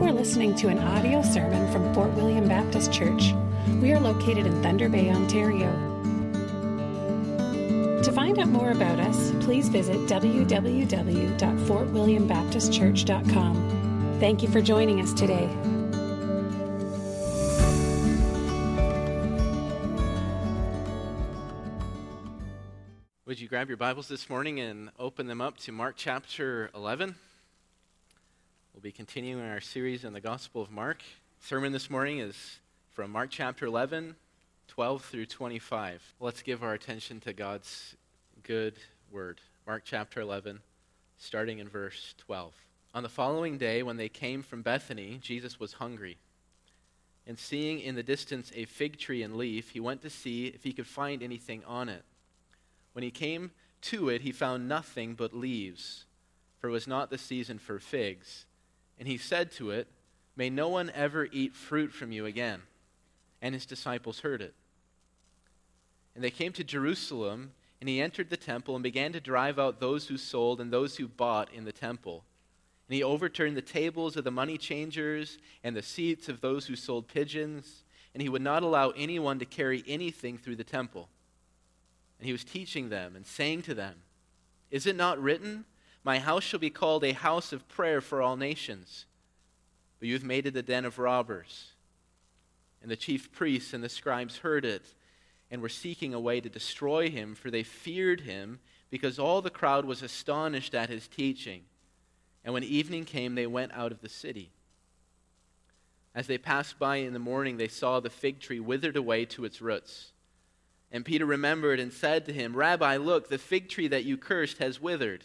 Are listening to an audio sermon from Fort William Baptist Church. We are located in Thunder Bay, Ontario. To find out more about us, please visit www.fortwilliambaptistchurch.com. Thank you for joining us today. Would you grab your Bibles this morning and open them up to Mark chapter 11? We'll be continuing our series in the Gospel of Mark. Sermon this morning is from Mark chapter 11, 12 through 25. Let's give our attention to God's good word. Mark chapter 11, starting in verse 12. On the following day, when they came from Bethany, Jesus was hungry. And seeing in the distance a fig tree and leaf, he went to see if he could find anything on it. When he came to it, he found nothing but leaves, for it was not the season for figs. And he said to it, May no one ever eat fruit from you again. And his disciples heard it. And they came to Jerusalem, and he entered the temple and began to drive out those who sold and those who bought in the temple. And he overturned the tables of the money changers and the seats of those who sold pigeons, and he would not allow anyone to carry anything through the temple. And he was teaching them and saying to them, Is it not written, My house shall be called a house of prayer for all nations? But you have made it a den of robbers. And the chief priests and the scribes heard it and were seeking a way to destroy him, for they feared him, because all the crowd was astonished at his teaching. And when evening came, they went out of the city. As they passed by in the morning, they saw the fig tree withered away to its roots. And Peter remembered and said to him, Rabbi, look, the fig tree that you cursed has withered.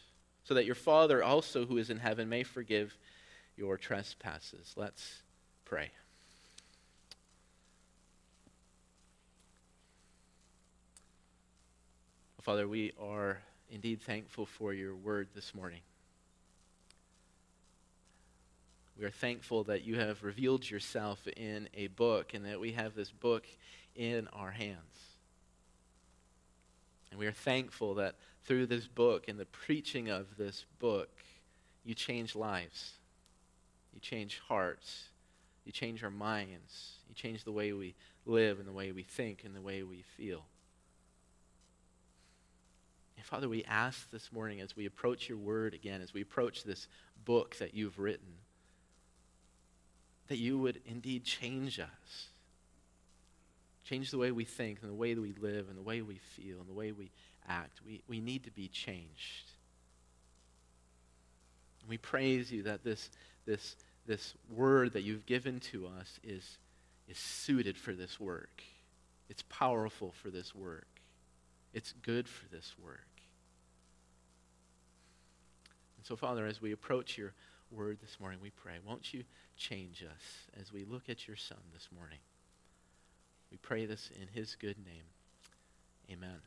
so that your Father also who is in heaven may forgive your trespasses. Let's pray. Father, we are indeed thankful for your word this morning. We are thankful that you have revealed yourself in a book and that we have this book in our hands. And we are thankful that through this book and the preaching of this book, you change lives. You change hearts. You change our minds. You change the way we live and the way we think and the way we feel. And Father, we ask this morning as we approach your word again, as we approach this book that you've written, that you would indeed change us change the way we think and the way that we live and the way we feel and the way we act. We, we need to be changed. We praise you that this, this, this word that you've given to us is, is suited for this work. It's powerful for this work. It's good for this work. And so, Father, as we approach your word this morning, we pray, won't you change us as we look at your Son this morning? We pray this in his good name. Amen.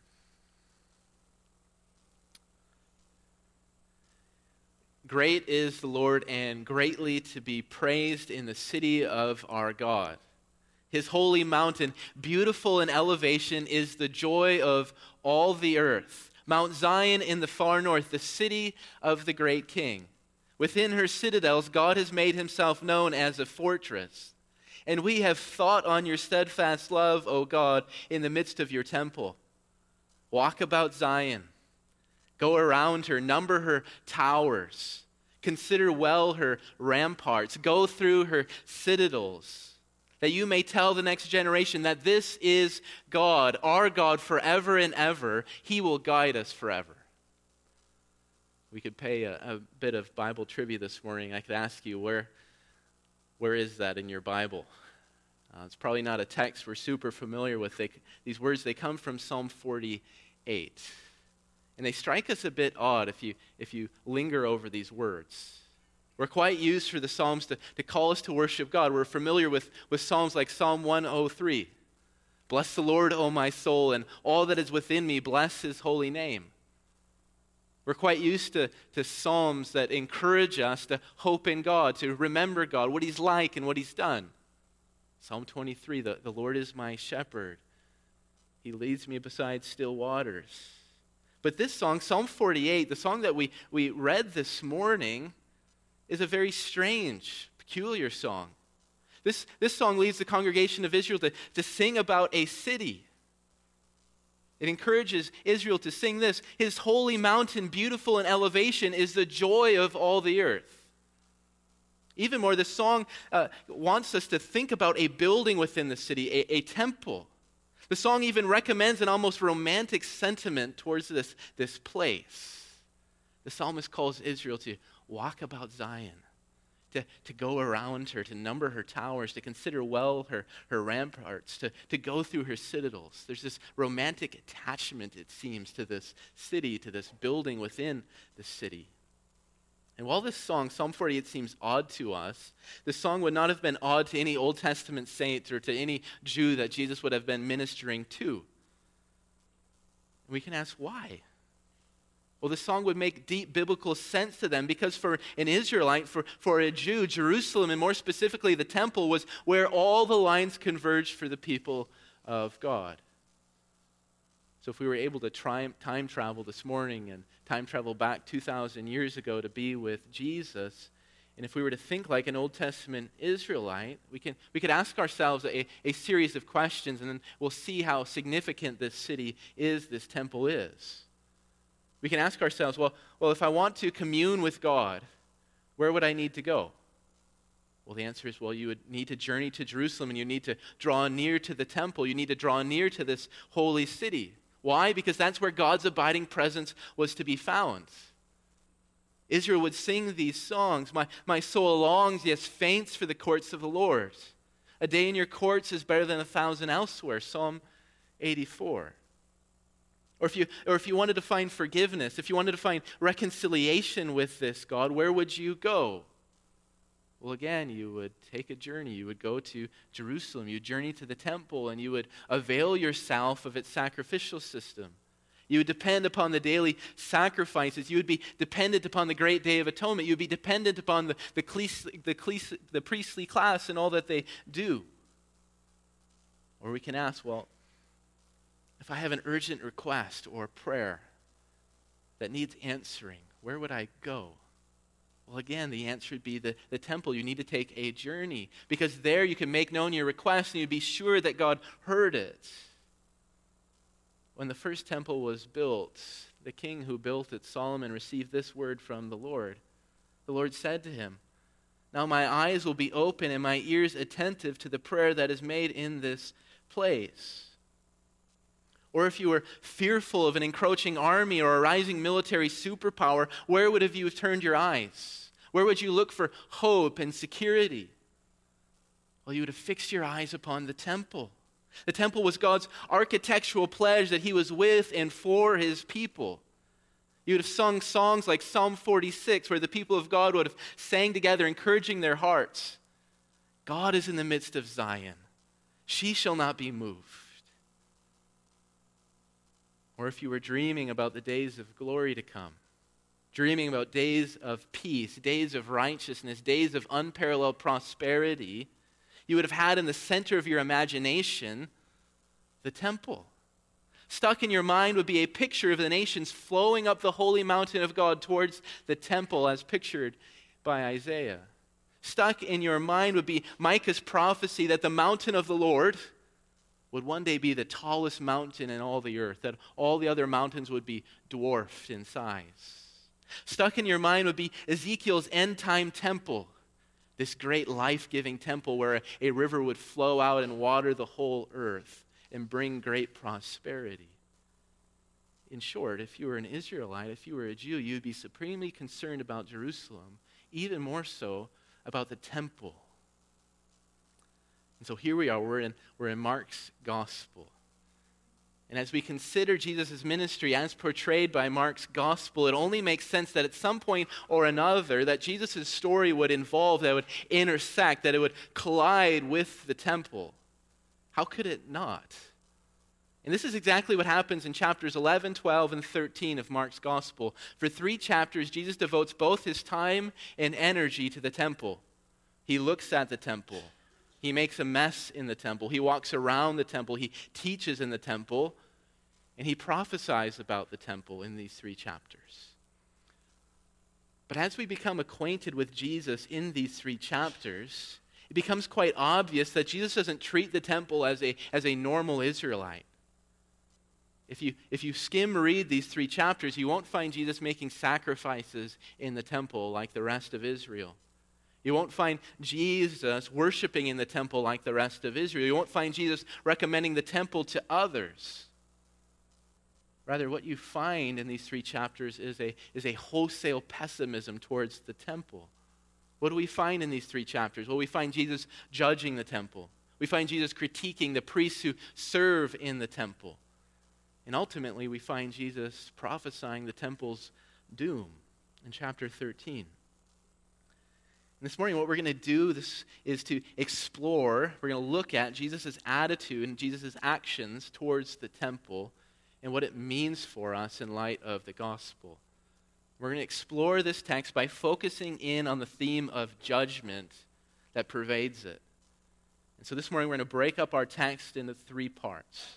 Great is the Lord and greatly to be praised in the city of our God. His holy mountain, beautiful in elevation, is the joy of all the earth. Mount Zion in the far north, the city of the great king. Within her citadels, God has made himself known as a fortress. And we have thought on your steadfast love, O God, in the midst of your temple. Walk about Zion, go around her, number her towers, consider well her ramparts, go through her citadels, that you may tell the next generation that this is God, our God, forever and ever. He will guide us forever. We could pay a, a bit of Bible trivia this morning. I could ask you, where where is that in your Bible? Uh, it's probably not a text we're super familiar with. They, these words, they come from Psalm 48. And they strike us a bit odd if you, if you linger over these words. We're quite used for the Psalms to, to call us to worship God. We're familiar with, with Psalms like Psalm 103. Bless the Lord, O my soul, and all that is within me, bless his holy name. We're quite used to, to Psalms that encourage us to hope in God, to remember God, what he's like and what he's done. Psalm 23 the, the Lord is my shepherd, he leads me beside still waters. But this song, Psalm 48, the song that we, we read this morning, is a very strange, peculiar song. This, this song leads the congregation of Israel to, to sing about a city. It encourages Israel to sing this His holy mountain, beautiful in elevation, is the joy of all the earth. Even more, the song uh, wants us to think about a building within the city, a, a temple. The song even recommends an almost romantic sentiment towards this, this place. The psalmist calls Israel to walk about Zion, to, to go around her, to number her towers, to consider well her, her ramparts, to, to go through her citadels. There's this romantic attachment, it seems, to this city, to this building within the city. And while this song, Psalm 48, seems odd to us, this song would not have been odd to any Old Testament saint or to any Jew that Jesus would have been ministering to. We can ask why. Well, the song would make deep biblical sense to them because for an Israelite, for, for a Jew, Jerusalem, and more specifically the temple, was where all the lines converged for the people of God. So if we were able to try, time travel this morning and time travel back 2,000 years ago to be with Jesus, and if we were to think like an Old Testament Israelite, we, can, we could ask ourselves a, a series of questions, and then we'll see how significant this city is, this temple is. We can ask ourselves, well, well, if I want to commune with God, where would I need to go? Well, the answer is well, you would need to journey to Jerusalem and you need to draw near to the temple. You need to draw near to this holy city. Why? Because that's where God's abiding presence was to be found. Israel would sing these songs My, my soul longs, yes, faints for the courts of the Lord. A day in your courts is better than a thousand elsewhere. Psalm 84. Or if, you, or if you wanted to find forgiveness, if you wanted to find reconciliation with this God, where would you go? Well, again, you would take a journey. You would go to Jerusalem. You journey to the temple, and you would avail yourself of its sacrificial system. You would depend upon the daily sacrifices. You would be dependent upon the great day of atonement. You would be dependent upon the, the, the, the priestly class and all that they do. Or we can ask, well, if I have an urgent request or prayer that needs answering, where would I go? Well, again, the answer would be the, the temple. You need to take a journey because there you can make known your request and you'd be sure that God heard it. When the first temple was built, the king who built it, Solomon, received this word from the Lord. The Lord said to him, Now my eyes will be open and my ears attentive to the prayer that is made in this place. Or if you were fearful of an encroaching army or a rising military superpower, where would have you turned your eyes? Where would you look for hope and security? Well, you would have fixed your eyes upon the temple. The temple was God's architectural pledge that He was with and for His people. You would have sung songs like Psalm 46, where the people of God would have sang together, encouraging their hearts God is in the midst of Zion, she shall not be moved. Or if you were dreaming about the days of glory to come, dreaming about days of peace, days of righteousness, days of unparalleled prosperity, you would have had in the center of your imagination the temple. Stuck in your mind would be a picture of the nations flowing up the holy mountain of God towards the temple as pictured by Isaiah. Stuck in your mind would be Micah's prophecy that the mountain of the Lord, would one day be the tallest mountain in all the earth, that all the other mountains would be dwarfed in size. Stuck in your mind would be Ezekiel's end time temple, this great life giving temple where a, river would flow out and water the whole earth and bring great prosperity. In short, if you were an Israelite, if you were a Jew, you'd be supremely concerned about Jerusalem, even more so about the temple and so here we are, we're in, we're in Mark's gospel. And as we consider Jesus' ministry as portrayed by Mark's gospel, it only makes sense that at some point or another that Jesus' story would involve, that would intersect, that it would collide with the temple. How could it not? And this is exactly what happens in chapters 11, 12, and 13 of Mark's gospel. For three chapters, Jesus devotes both his time and energy to the temple. He looks at the temple. He makes a mess in the temple. He walks around the temple. He teaches in the temple. And he prophesies about the temple in these three chapters. But as we become acquainted with Jesus in these three chapters, it becomes quite obvious that Jesus doesn't treat the temple as a, as a normal Israelite. If you, if you skim read these three chapters, you won't find Jesus making sacrifices in the temple like the rest of Israel. You won't find Jesus worshiping in the temple like the rest of Israel. You won't find Jesus recommending the temple to others. Rather, what you find in these three chapters is a, is a wholesale pessimism towards the temple. What do we find in these three chapters? Well, we find Jesus judging the temple. We find Jesus critiquing the priests who serve in the temple. And ultimately, we find Jesus prophesying the temple's doom in chapter 13. This morning, what we're going to do this is to explore, we're going to look at Jesus' attitude and Jesus' actions towards the temple and what it means for us in light of the gospel. We're going to explore this text by focusing in on the theme of judgment that pervades it. And so this morning, we're going to break up our text into three parts.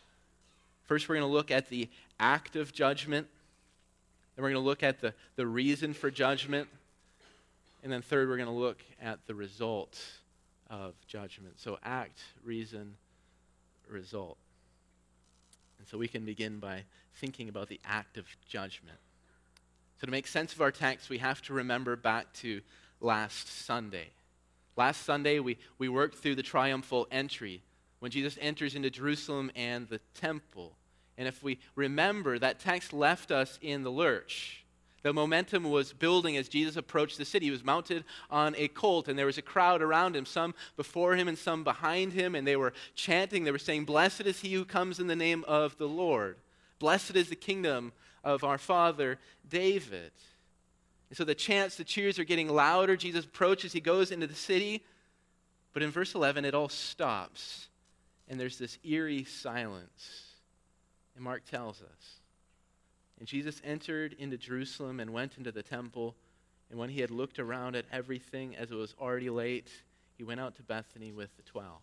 First, we're going to look at the act of judgment. Then, we're going to look at the, the reason for judgment. And then, third, we're going to look at the result of judgment. So, act, reason, result. And so, we can begin by thinking about the act of judgment. So, to make sense of our text, we have to remember back to last Sunday. Last Sunday, we, we worked through the triumphal entry when Jesus enters into Jerusalem and the temple. And if we remember, that text left us in the lurch. The momentum was building as Jesus approached the city. He was mounted on a colt, and there was a crowd around him, some before him and some behind him, and they were chanting. They were saying, Blessed is he who comes in the name of the Lord. Blessed is the kingdom of our father David. And so the chants, the cheers are getting louder. Jesus approaches, he goes into the city. But in verse 11, it all stops and there's this eerie silence. And Mark tells us. And Jesus entered into Jerusalem and went into the temple. And when he had looked around at everything, as it was already late, he went out to Bethany with the twelve.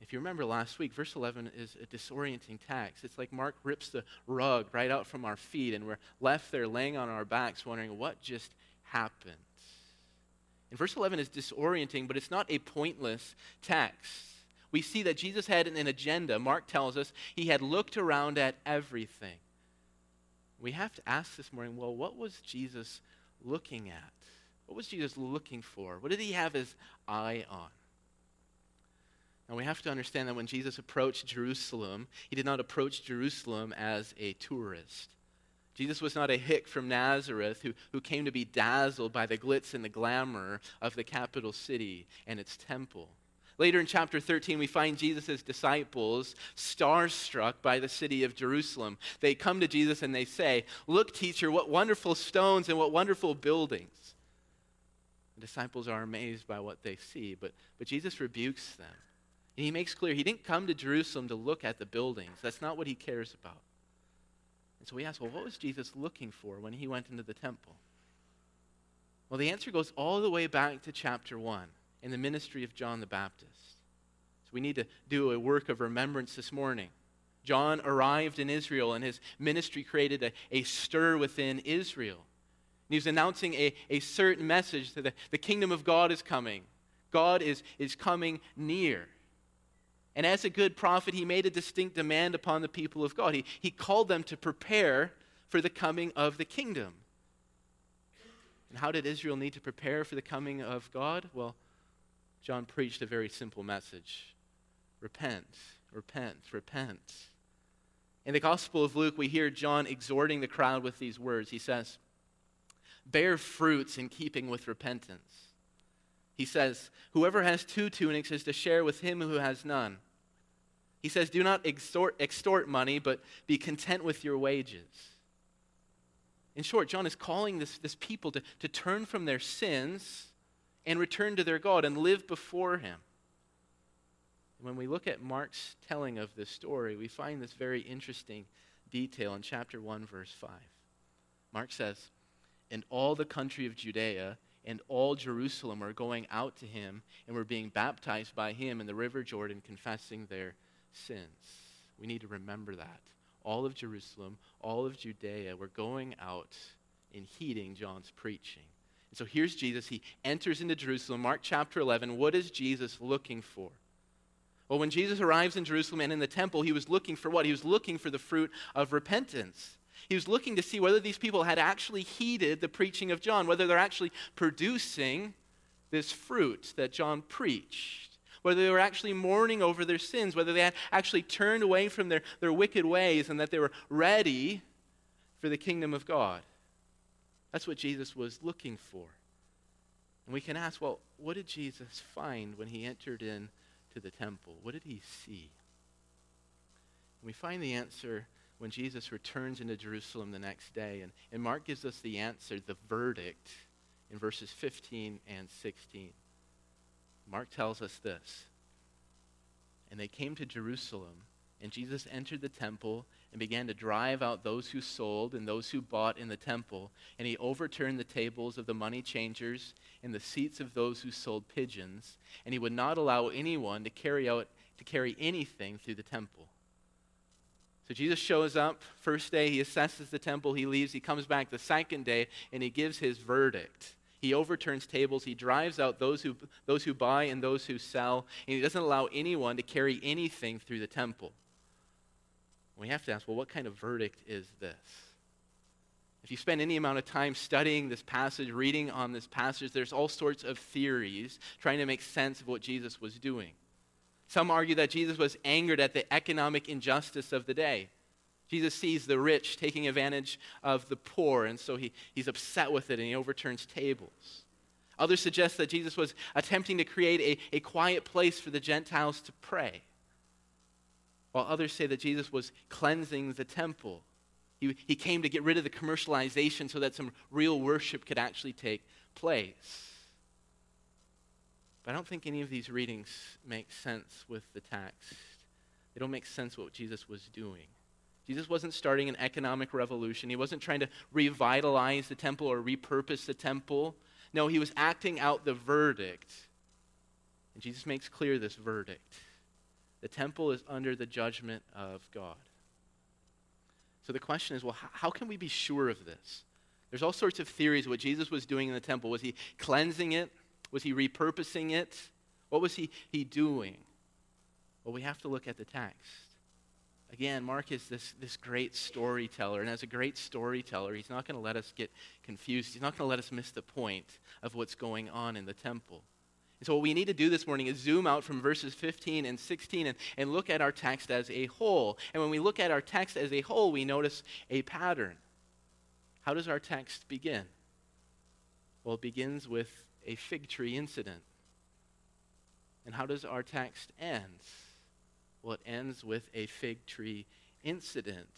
If you remember last week, verse 11 is a disorienting text. It's like Mark rips the rug right out from our feet, and we're left there laying on our backs wondering what just happened. And verse 11 is disorienting, but it's not a pointless text. We see that Jesus had an agenda. Mark tells us he had looked around at everything. We have to ask this morning well, what was Jesus looking at? What was Jesus looking for? What did he have his eye on? Now we have to understand that when Jesus approached Jerusalem, he did not approach Jerusalem as a tourist. Jesus was not a hick from Nazareth who, who came to be dazzled by the glitz and the glamour of the capital city and its temple. Later in chapter 13, we find Jesus' disciples starstruck by the city of Jerusalem. They come to Jesus and they say, Look, teacher, what wonderful stones and what wonderful buildings. The disciples are amazed by what they see, but, but Jesus rebukes them. And he makes clear he didn't come to Jerusalem to look at the buildings. That's not what he cares about. And so we ask, well, what was Jesus looking for when he went into the temple? Well, the answer goes all the way back to chapter 1 in the ministry of John the Baptist. So we need to do a work of remembrance this morning. John arrived in Israel, and his ministry created a, a stir within Israel. And he was announcing a, a certain message that the, the kingdom of God is coming. God is, is coming near. And as a good prophet, he made a distinct demand upon the people of God. He, he called them to prepare for the coming of the kingdom. And how did Israel need to prepare for the coming of God? Well, John preached a very simple message repent, repent, repent. In the Gospel of Luke, we hear John exhorting the crowd with these words. He says, Bear fruits in keeping with repentance. He says, Whoever has two tunics is to share with him who has none He says, Do not extort, extort money, but be content with your wages. In short, John is calling this, this people to, to turn from their sins and return to their God and live before Him. When we look at Mark's telling of this story, we find this very interesting detail in chapter 1, verse 5. Mark says, And all the country of Judea and all Jerusalem were going out to him and were being baptized by him in the river Jordan, confessing their sins. We need to remember that. All of Jerusalem, all of Judea were going out and heeding John's preaching. And so here's Jesus. He enters into Jerusalem. Mark chapter 11. What is Jesus looking for? Well, when Jesus arrives in Jerusalem and in the temple, he was looking for what? He was looking for the fruit of repentance. He was looking to see whether these people had actually heeded the preaching of John, whether they're actually producing this fruit that John preached, whether they were actually mourning over their sins, whether they had actually turned away from their, their wicked ways, and that they were ready for the kingdom of God. That's what Jesus was looking for. And we can ask, well, what did Jesus find when he entered in to the temple? What did he see? And we find the answer when Jesus returns into Jerusalem the next day. And, and Mark gives us the answer, the verdict, in verses 15 and 16. Mark tells us this And they came to Jerusalem, and Jesus entered the temple and began to drive out those who sold and those who bought in the temple. And he overturned the tables of the money changers and the seats of those who sold pigeons. And he would not allow anyone to carry out to carry anything through the temple. So Jesus shows up. First day, he assesses the temple. He leaves. He comes back the second day, and he gives his verdict. He overturns tables. He drives out those who, those who buy and those who sell. And he doesn't allow anyone to carry anything through the temple. We have to ask well, what kind of verdict is this? If you spend any amount of time studying this passage, reading on this passage, there's all sorts of theories trying to make sense of what Jesus was doing. Some argue that Jesus was angered at the economic injustice of the day. Jesus sees the rich taking advantage of the poor, and so he, he's upset with it and he overturns tables. Others suggest that Jesus was attempting to create a, a quiet place for the Gentiles to pray. While others say that Jesus was cleansing the temple. He, he came to get rid of the commercialization so that some real worship could actually take place. But I don't think any of these readings make sense with the text. They don't make sense what Jesus was doing. Jesus wasn't starting an economic revolution. He wasn't trying to revitalize the temple or repurpose the temple. No, he was acting out the verdict. And Jesus makes clear this verdict. The temple is under the judgment of God. So the question is well, how, can we be sure of this? There's all sorts of theories what Jesus was doing in the temple. Was he cleansing it? Was he repurposing it? What was he, he doing? Well, we have to look at the text. Again, Mark is this, this great storyteller, and as a great storyteller, he's not going to let us get confused. He's not going to let us miss the point of what's going on in the temple. And so, what we need to do this morning is zoom out from verses 15 and 16 and, and look at our text as a whole. And when we look at our text as a whole, we notice a pattern. How does our text begin? Well, it begins with a fig tree incident. And how does our text end? Well, it ends with a fig tree incident.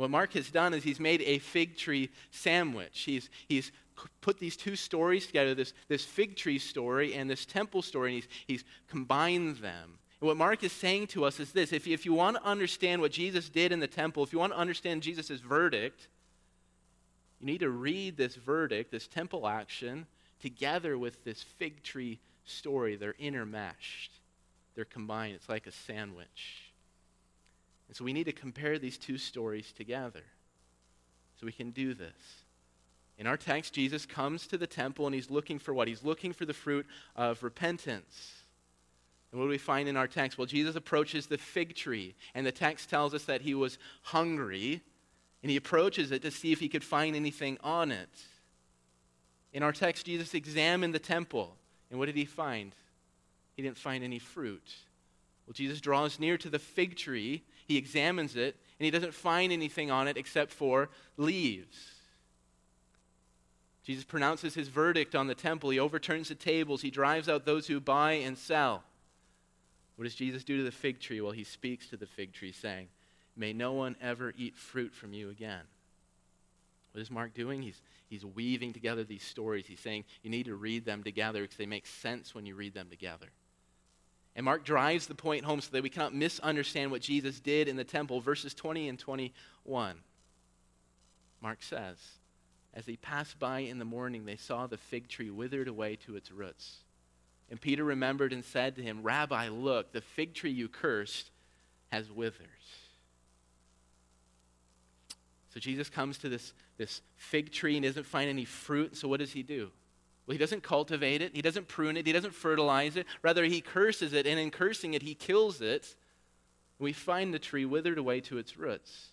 What Mark has done is he's made a fig tree sandwich. He's, he's put these two stories together this, this fig tree story and this temple story, and he's, he's combined them. And what Mark is saying to us is this if if you want to understand what Jesus did in the temple, if you want to understand Jesus' verdict, you need to read this verdict, this temple action, together with this fig tree story. They're intermeshed, they're combined. It's like a sandwich. And so we need to compare these two stories together so we can do this. In our text, Jesus comes to the temple and he's looking for what? He's looking for the fruit of repentance. And what do we find in our text? Well, Jesus approaches the fig tree, and the text tells us that he was hungry, and he approaches it to see if he could find anything on it. In our text, Jesus examined the temple. And what did he find? He didn't find any fruit. Well, Jesus draws near to the fig tree, he examines it, and he doesn't find anything on it except for leaves. Jesus pronounces his verdict on the temple. He overturns the tables. He drives out those who buy and sell. What does Jesus do to the fig tree? Well, he speaks to the fig tree, saying, May no one ever eat fruit from you again. What is Mark doing? He's, he's weaving together these stories. He's saying you need to read them together because they make sense when you read them together. And Mark drives the point home so that we cannot misunderstand what Jesus did in the temple. Verses 20 and 21. Mark says, As they passed by in the morning, they saw the fig tree withered away to its roots. And Peter remembered and said to him, Rabbi, look, the fig tree you cursed has withers. So Jesus comes to this, this fig tree and doesn't find any fruit. So what does he do? Well, he doesn't cultivate it, he doesn't prune it, he doesn't fertilize it. Rather, he curses it, and in cursing it, he kills it. We find the tree withered away to its roots.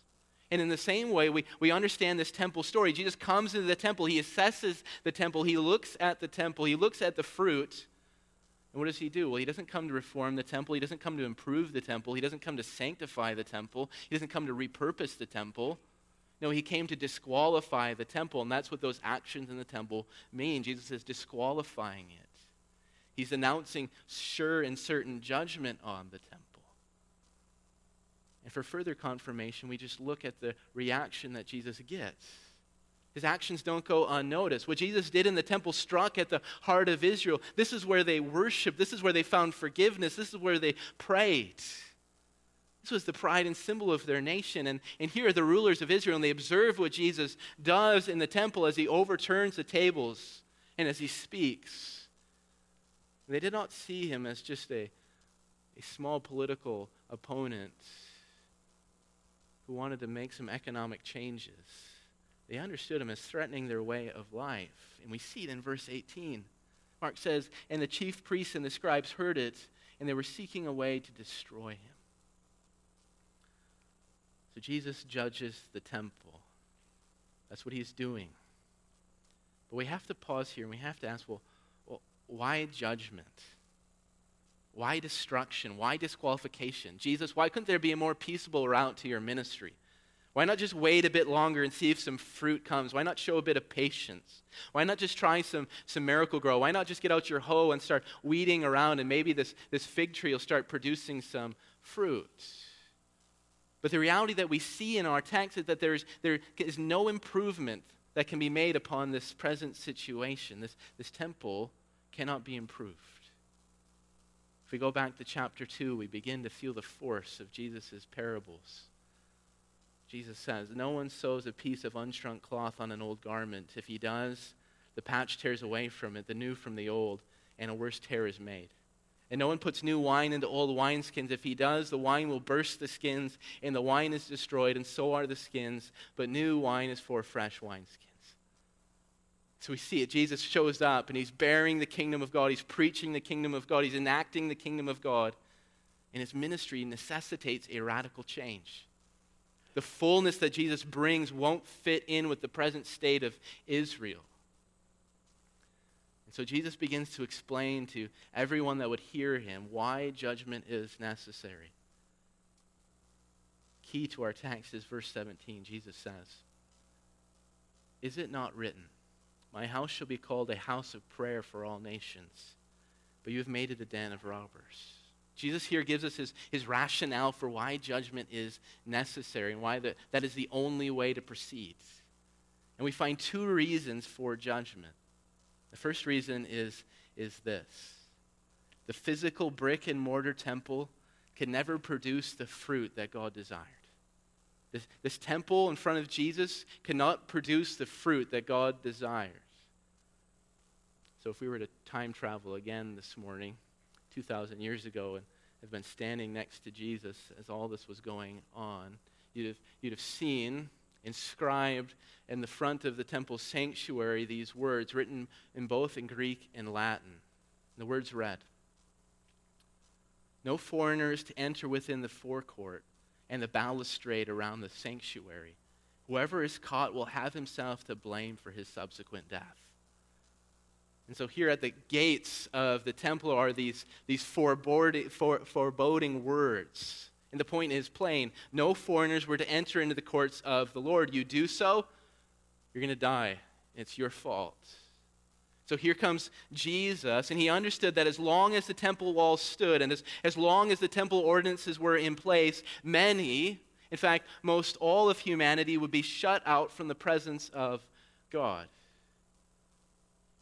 And in the same way, we, we understand this temple story. Jesus comes into the temple, he assesses the temple, he looks at the temple, he looks at the fruit, and what does he do? Well, he doesn't come to reform the temple. He doesn't come to improve the temple. He doesn't come to sanctify the temple. He doesn't come to repurpose the temple. No, he came to disqualify the temple, and that's what those actions in the temple mean. Jesus is disqualifying it. He's announcing sure and certain judgment on the temple. And for further confirmation, we just look at the reaction that Jesus gets. His actions don't go unnoticed. What Jesus did in the temple struck at the heart of Israel. This is where they worshiped. This is where they found forgiveness. This is where they prayed. This was the pride and symbol of their nation. And, and here are the rulers of Israel, and they observe what Jesus does in the temple as he overturns the tables and as he speaks. They did not see him as just a, a small political opponent who wanted to make some economic changes. They understood him as threatening their way of life. And we see it in verse 18. Mark says, And the chief priests and the scribes heard it, and they were seeking a way to destroy him. So Jesus judges the temple. That's what he's doing. But we have to pause here and we have to ask well, well why judgment? Why destruction? Why disqualification? Jesus, why couldn't there be a more peaceable route to your ministry? Why not just wait a bit longer and see if some fruit comes? Why not show a bit of patience? Why not just try some, some Miracle-Gro? Why not just get out your hoe and start weeding around and maybe this, this fig tree will start producing some fruit? But the reality that we see in our text is that there is, there is no improvement that can be made upon this present situation. This, this temple cannot be improved. If we go back to chapter 2, we begin to feel the force of Jesus' parables. Jesus says, No one sews a piece of unshrunk cloth on an old garment. If he does, the patch tears away from it, the new from the old, and a worse tear is made. And no one puts new wine into old wineskins. If he does, the wine will burst the skins, and the wine is destroyed, and so are the skins. But new wine is for fresh wineskins. So we see it. Jesus shows up, and he's bearing the kingdom of God. He's preaching the kingdom of God. He's enacting the kingdom of God. And his ministry necessitates a radical change the fullness that Jesus brings won't fit in with the present state of Israel. And so Jesus begins to explain to everyone that would hear him why judgment is necessary. Key to our text is verse 17. Jesus says, Is it not written, My house shall be called a house of prayer for all nations, but you have made it a den of robbers? Jesus here gives us his, his rationale for why judgment is necessary and why the, that is the only way to proceed. And we find two reasons for judgment. The first reason is, is this the physical brick and mortar temple can never produce the fruit that God desired. This, this temple in front of Jesus cannot produce the fruit that God desires. So, if we were to time travel again this morning, 2,000 years ago and have been standing next to Jesus as all this was going on, you'd have, you'd have seen inscribed in the front of the temple sanctuary these words written in both in Greek and Latin. The words read No foreigners to enter within the forecourt and the balustrade around the sanctuary. Whoever is caught will have himself to blame for his subsequent death. And so here at the gates of the temple are these, these foreboding, for, foreboding words. And the point is plain no foreigners were to enter into the courts of the Lord. You do so, you're going to die. It's your fault. So here comes Jesus, and he understood that as long as the temple walls stood and as, as long as the temple ordinances were in place, many, in fact, most all of humanity would be shut out from the presence of God.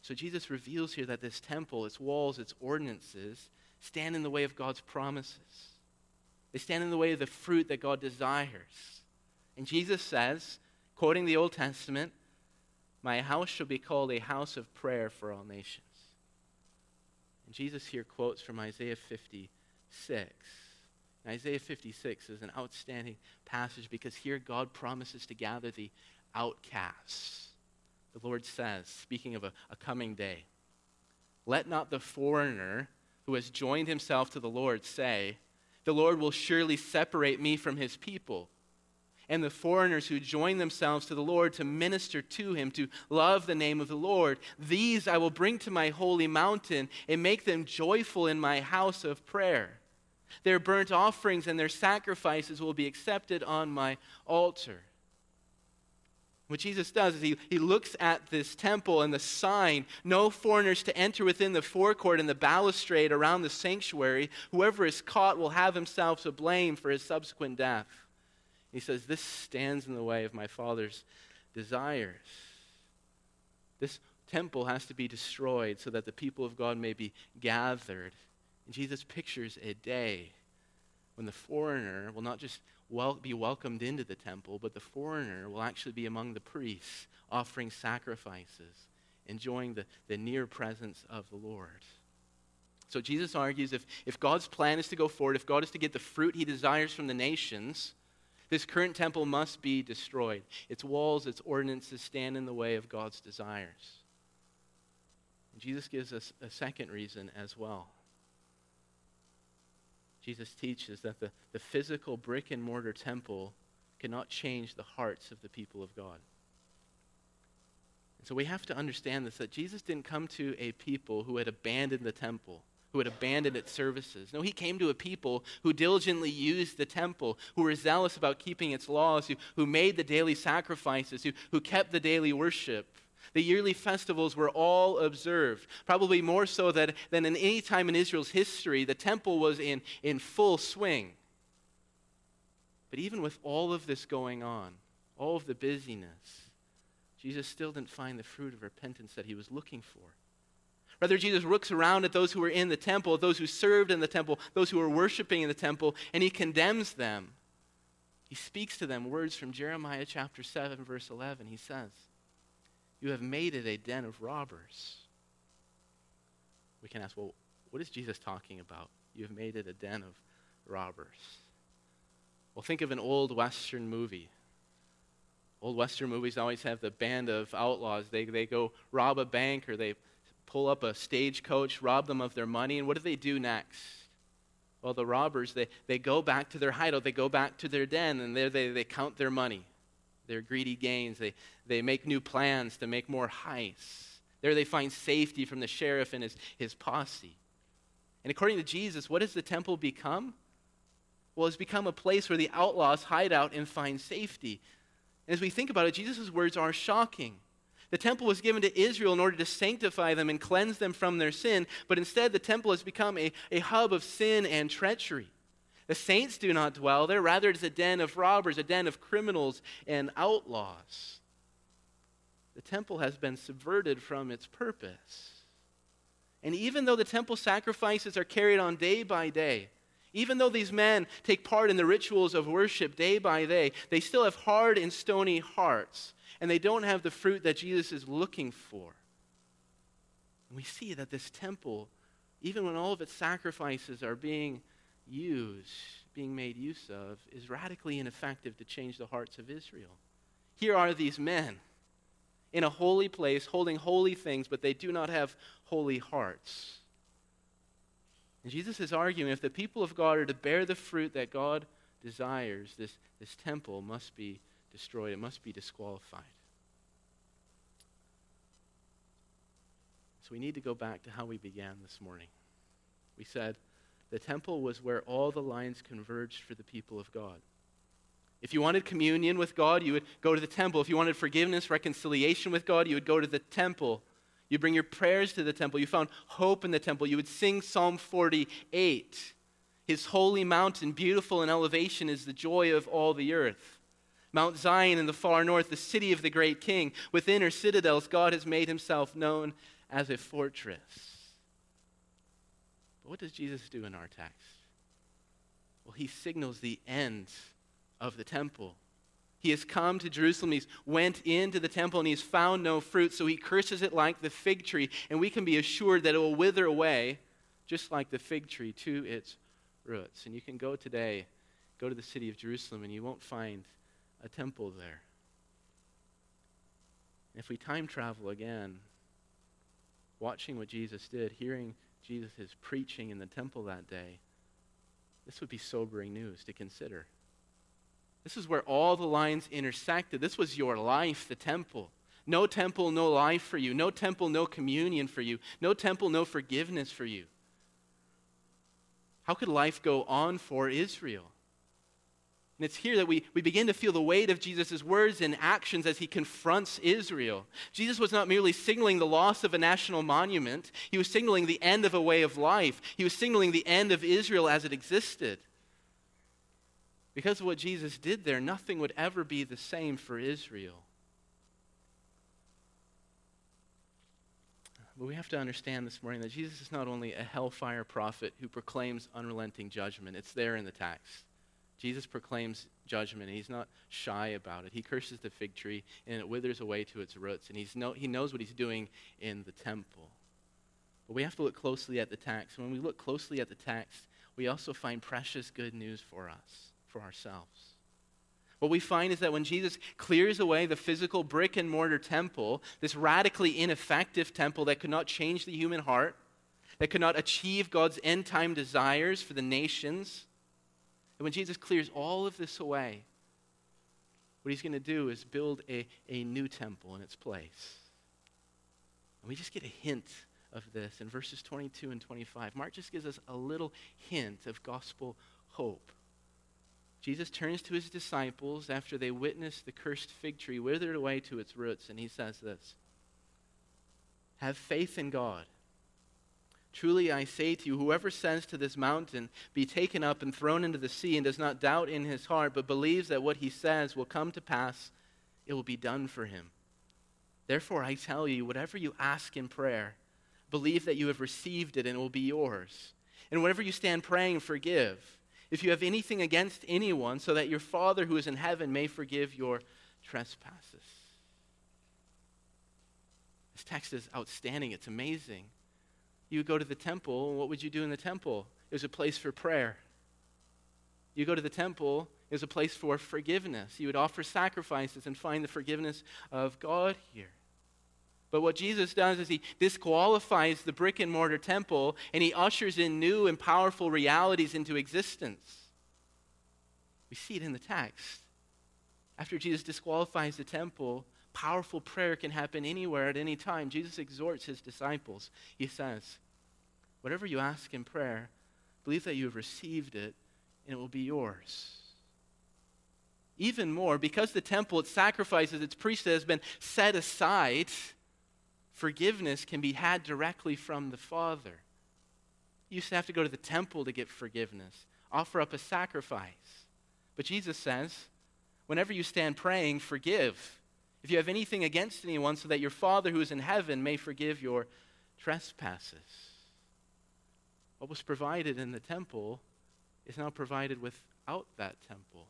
So Jesus reveals here that this temple, its walls, its ordinances, stand in the way of God's promises. They stand in the way of the fruit that God desires. And Jesus says, quoting the Old Testament, my house shall be called a house of prayer for all nations. And Jesus here quotes from Isaiah 56. And Isaiah 56 is an outstanding passage because here God promises to gather the outcasts. The Lord says, speaking of a, a coming day, let not the foreigner who has joined himself to the Lord say, The Lord will surely separate me from his people and the foreigners who join themselves to the Lord to minister to him, to love the name of the Lord. These I will bring to my holy mountain and make them joyful in my house of prayer. Their burnt offerings and their sacrifices will be accepted on my altar. What Jesus does is he, he looks at this temple and the sign, no foreigners to enter within the forecourt and the balustrade around the sanctuary. Whoever is caught will have himself to blame for his subsequent death. He says, This stands in the way of my Father's desires. This temple has to be destroyed so that the people of God may be gathered. And Jesus pictures a day when the foreigner will not just wel- be welcomed into the temple, but the foreigner will actually be among the priests, offering sacrifices, enjoying the, the near presence of the Lord. So Jesus argues if, if God's plan is to go forward, if God is to get the fruit he desires from the nations, this current temple must be destroyed. Its walls, its ordinances stand in the way of God's desires. And Jesus gives us a second reason as well. Jesus teaches that the, the physical brick and mortar temple cannot change the hearts of the people of God. And so we have to understand this that Jesus didn't come to a people who had abandoned the temple who had abandoned its services. No, he came to a people who diligently used the temple, who were zealous about keeping its laws, who, who made the daily sacrifices, who, who kept the daily worship. The yearly festivals were all observed, probably more so that, than in any time in Israel's history. The temple was in, in full swing. But even with all of this going on, all of the busyness, Jesus still didn't find the fruit of repentance that he was looking for. Rather, Jesus looks around at those who were in the temple, those who served in the temple, those who were worshiping in the temple, and he condemns them. He speaks to them words from Jeremiah chapter 7, verse 11. He says, You have made it a den of robbers. We can ask, well, what is Jesus talking about? You have made it a den of robbers. Well, think of an old Western movie. Old Western movies always have the band of outlaws. They, they go rob a bank or they pull up a stagecoach, rob them of their money, and what do they do next? Well, the robbers, they, they go back to their hideout, they go back to their den, and there they, they count their money, their greedy gains. They, they make new plans to make more heists. There they find safety from the sheriff and his, his posse. And according to Jesus, what has the temple become? Well, it's become a place where the outlaws hide out and find safety. And as we think about it, Jesus' words are shocking. The temple was given to Israel in order to sanctify them and cleanse them from their sin, but instead the temple has become a, a hub of sin and treachery. The saints do not dwell there, rather, it is a den of robbers, a den of criminals and outlaws. The temple has been subverted from its purpose. And even though the temple sacrifices are carried on day by day, even though these men take part in the rituals of worship day by day, they still have hard and stony hearts and they don't have the fruit that Jesus is looking for. And we see that this temple, even when all of its sacrifices are being used, being made use of, is radically ineffective to change the hearts of Israel. Here are these men in a holy place holding holy things, but they do not have holy hearts. And Jesus is arguing if the people of God are to bear the fruit that God desires, this, this temple must be destroyed, it must be disqualified. So we need to go back to how we began this morning. We said the temple was where all the lines converged for the people of God. If you wanted communion with God, you would go to the temple. If you wanted forgiveness, reconciliation with God, you would go to the temple. You bring your prayers to the temple. You found hope in the temple. You would sing Psalm 48. His holy mountain, beautiful in elevation, is the joy of all the earth. Mount Zion in the far north, the city of the great king. Within her citadels, God has made himself known as a fortress. But what does Jesus do in our text? Well, he signals the end of the temple. He has come to Jerusalem. He's went into the temple and he's found no fruit. So he curses it like the fig tree. And we can be assured that it will wither away just like the fig tree to its roots. And you can go today, go to the city of Jerusalem, and you won't find a temple there. If we time travel again, watching what Jesus did, hearing Jesus' is preaching in the temple that day, this would be sobering news to consider. This is where all the lines intersected. This was your life, the temple. No temple, no life for you. No temple, no communion for you. No temple, no forgiveness for you. How could life go on for Israel? And it's here that we, we begin to feel the weight of Jesus' words and actions as he confronts Israel. Jesus was not merely signaling the loss of a national monument, he was signaling the end of a way of life. He was signaling the end of Israel as it existed. Because of what Jesus did there, nothing would ever be the same for Israel. But we have to understand this morning that Jesus is not only a hellfire prophet who proclaims unrelenting judgment, it's there in the text. Jesus proclaims judgment, he's not shy about it. He curses the fig tree, and it withers away to its roots, and he's no, he knows what he's doing in the temple. But we have to look closely at the text. When we look closely at the text, we also find precious good news for us, for ourselves. What we find is that when Jesus clears away the physical brick and mortar temple, this radically ineffective temple that could not change the human heart, that could not achieve God's end time desires for the nations, and when Jesus clears all of this away, what he's going to do is build a, a new temple in its place. And we just get a hint of this in verses 22 and 25. Mark just gives us a little hint of gospel hope. Jesus turns to his disciples after they witness the cursed fig tree withered away to its roots, and he says this Have faith in God. Truly I say to you, whoever says to this mountain, Be taken up and thrown into the sea, and does not doubt in his heart, but believes that what he says will come to pass, it will be done for him. Therefore I tell you, whatever you ask in prayer, believe that you have received it and it will be yours. And whatever you stand praying, forgive. If you have anything against anyone, so that your Father who is in heaven may forgive your trespasses. This text is outstanding. It's amazing. You would go to the temple, and what would you do in the temple? It was a place for prayer. You go to the temple, it was a place for forgiveness. You would offer sacrifices and find the forgiveness of God here. But what Jesus does is he disqualifies the brick and mortar temple and he ushers in new and powerful realities into existence. We see it in the text. After Jesus disqualifies the temple, powerful prayer can happen anywhere at any time. Jesus exhorts his disciples. He says, Whatever you ask in prayer, believe that you have received it and it will be yours. Even more, because the temple, its sacrifices, its priesthood has been set aside, forgiveness can be had directly from the Father. You used to have to go to the temple to get forgiveness, offer up a sacrifice. But Jesus says, whenever you stand praying, forgive if you have anything against anyone, so that your Father who is in heaven may forgive your trespasses. What was provided in the temple is now provided without that temple.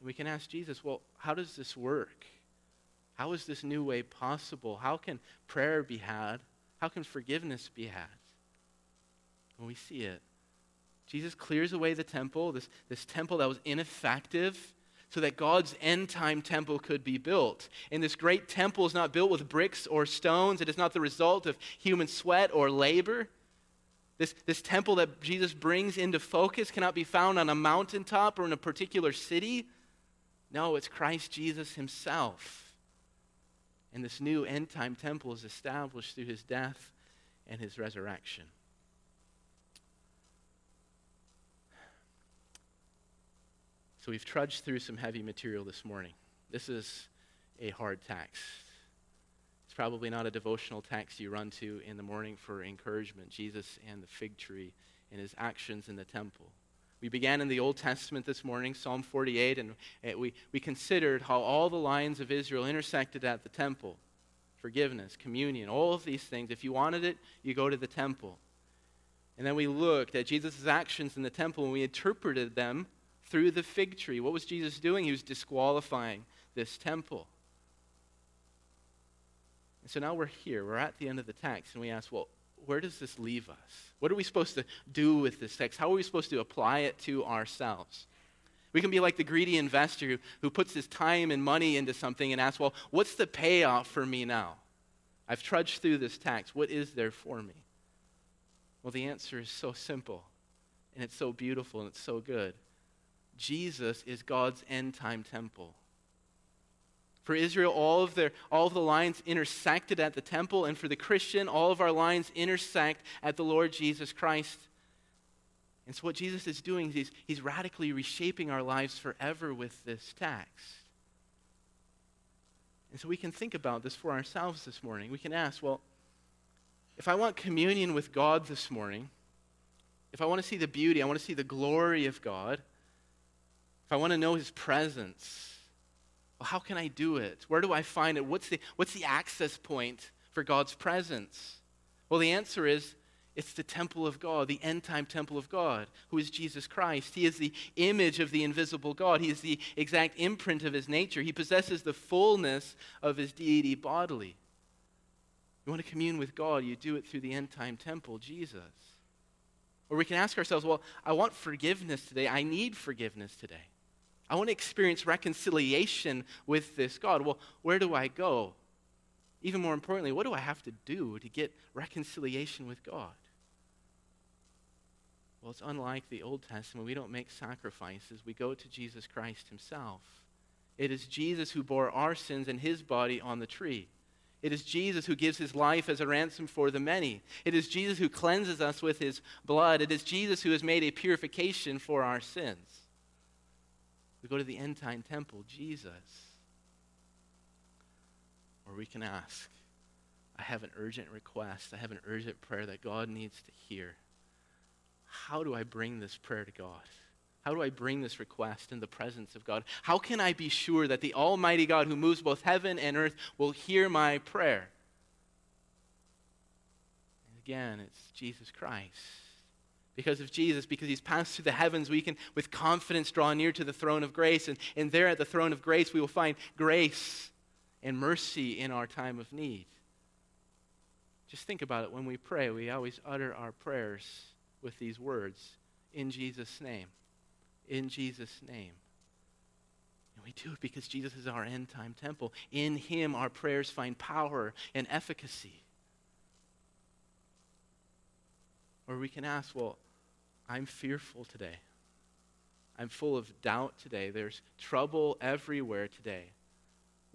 And we can ask Jesus, well, how does this work? How is this new way possible? How can prayer be had? How can forgiveness be had? When we see it, Jesus clears away the temple, this, this temple that was ineffective so that God's end time temple could be built. And this great temple is not built with bricks or stones, it is not the result of human sweat or labor. This, this temple that Jesus brings into focus cannot be found on a mountaintop or in a particular city. No, it's Christ Jesus himself. And this new end time temple is established through his death and his resurrection. So we've trudged through some heavy material this morning. This is a hard text. It's probably not a devotional text you run to in the morning for encouragement. Jesus and the fig tree and his actions in the temple. We began in the Old Testament this morning, Psalm 48, and eh, we, we considered how all the lines of Israel intersected at the temple forgiveness, communion, all of these things. If you wanted it, you go to the temple. And then we looked at Jesus' actions in the temple and we interpreted them through the fig tree. What was Jesus doing? He was disqualifying this temple. And so now we're here. We're at the end of the text and we ask, well, where does this leave us? What are we supposed to do with this text? How are we supposed to apply it to ourselves? We can be like the greedy investor who, who puts his time and money into something and asks, well, what's the payoff for me now? I've trudged through this text. What is there for me? Well, the answer is so simple, and it's so beautiful, and it's so good. Jesus is God's end time temple. For Israel, all of, their, all of the lines intersected at the temple, and for the Christian, all of our lines intersect at the Lord Jesus Christ. And so, what Jesus is doing is he's, he's radically reshaping our lives forever with this text. And so, we can think about this for ourselves this morning. We can ask, well, if I want communion with God this morning, if I want to see the beauty, I want to see the glory of God, if I want to know his presence, well, how can I do it? Where do I find it? What's the, what's the access point for God's presence? Well, the answer is it's the temple of God, the end time temple of God, who is Jesus Christ. He is the image of the invisible God. He is the exact imprint of his nature. He possesses the fullness of his deity bodily. You want to commune with God, you do it through the end time temple, Jesus. Or we can ask ourselves, well, I want forgiveness today. I need forgiveness today. I want to experience reconciliation with this God. Well, where do I go? Even more importantly, what do I have to do to get reconciliation with God? Well, it's unlike the Old Testament. We don't make sacrifices, we go to Jesus Christ Himself. It is Jesus who bore our sins in His body on the tree. It is Jesus who gives his life as a ransom for the many. It is Jesus who cleanses us with his blood. It is Jesus who has made a purification for our sins. We go to the end time temple, Jesus. Or we can ask, I have an urgent request, I have an urgent prayer that God needs to hear. How do I bring this prayer to God? How do I bring this request in the presence of God? How can I be sure that the Almighty God who moves both heaven and earth will hear my prayer? And again, it's Jesus Christ. Because of Jesus, because he's passed through the heavens, we can with confidence draw near to the throne of grace. And, and there at the throne of grace, we will find grace and mercy in our time of need. Just think about it. When we pray, we always utter our prayers with these words in Jesus' name in Jesus' name. And we do it because Jesus is our end time temple. In him, our prayers find power and efficacy. Or we can ask, well, I'm fearful today. I'm full of doubt today. There's trouble everywhere today.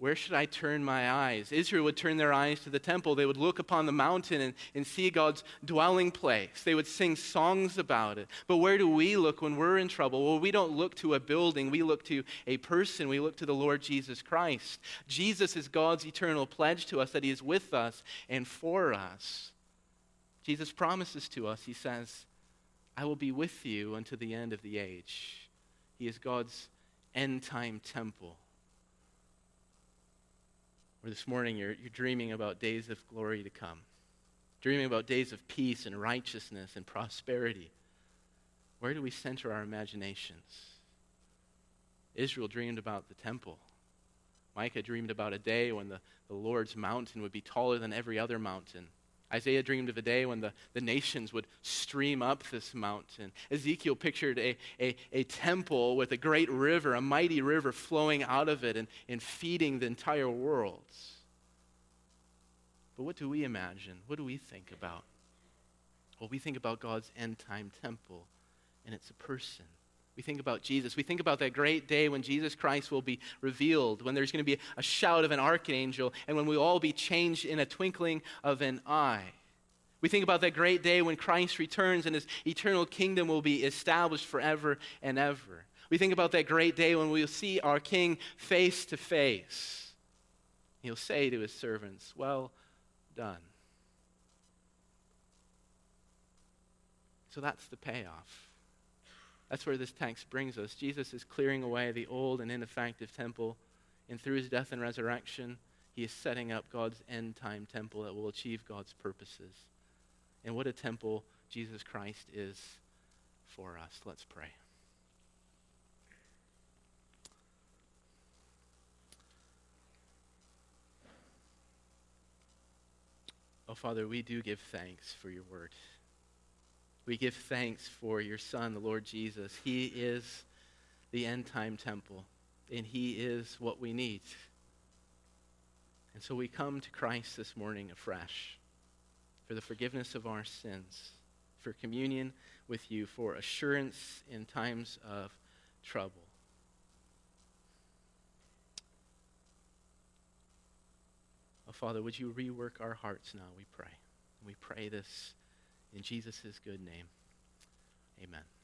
Where should I turn my eyes? Israel would turn their eyes to the temple. They would look upon the mountain and, and see God's dwelling place. They would sing songs about it. But where do we look when we're in trouble? Well, we don't look to a building, we look to a person. We look to the Lord Jesus Christ. Jesus is God's eternal pledge to us that He is with us and for us. Jesus promises to us, He says, I will be with you unto the end of the age. He is God's end time temple. Or this morning you're, you're dreaming about days of glory to come, dreaming about days of peace and righteousness and prosperity. Where do we center our imaginations? Israel dreamed about the temple. Micah dreamed about a day when the, the Lord's mountain would be taller than every other mountain. Isaiah dreamed of a day when the, the nations would stream up this mountain. Ezekiel pictured a, a, a temple with a great river, a mighty river flowing out of it and, and feeding the entire world. But what do we imagine? What do we think about? Well, we think about God's end time temple, and it's a person. We think about Jesus. We think about that great day when Jesus Christ will be revealed, when there's going to be a shout of an archangel, and when we'll all be changed in a twinkling of an eye. We think about that great day when Christ returns and his eternal kingdom will be established forever and ever. We think about that great day when we'll see our King face to face. He'll say to his servants, Well done. So that's the payoff. That's where this text brings us. Jesus is clearing away the old and ineffective temple, and through his death and resurrection, he is setting up God's end time temple that will achieve God's purposes. And what a temple Jesus Christ is for us. Let's pray. Oh, Father, we do give thanks for your word. We give thanks for your Son, the Lord Jesus. He is the end time temple, and He is what we need. And so we come to Christ this morning afresh for the forgiveness of our sins, for communion with you, for assurance in times of trouble. Oh, Father, would you rework our hearts now, we pray. We pray this in Jesus' good name. Amen.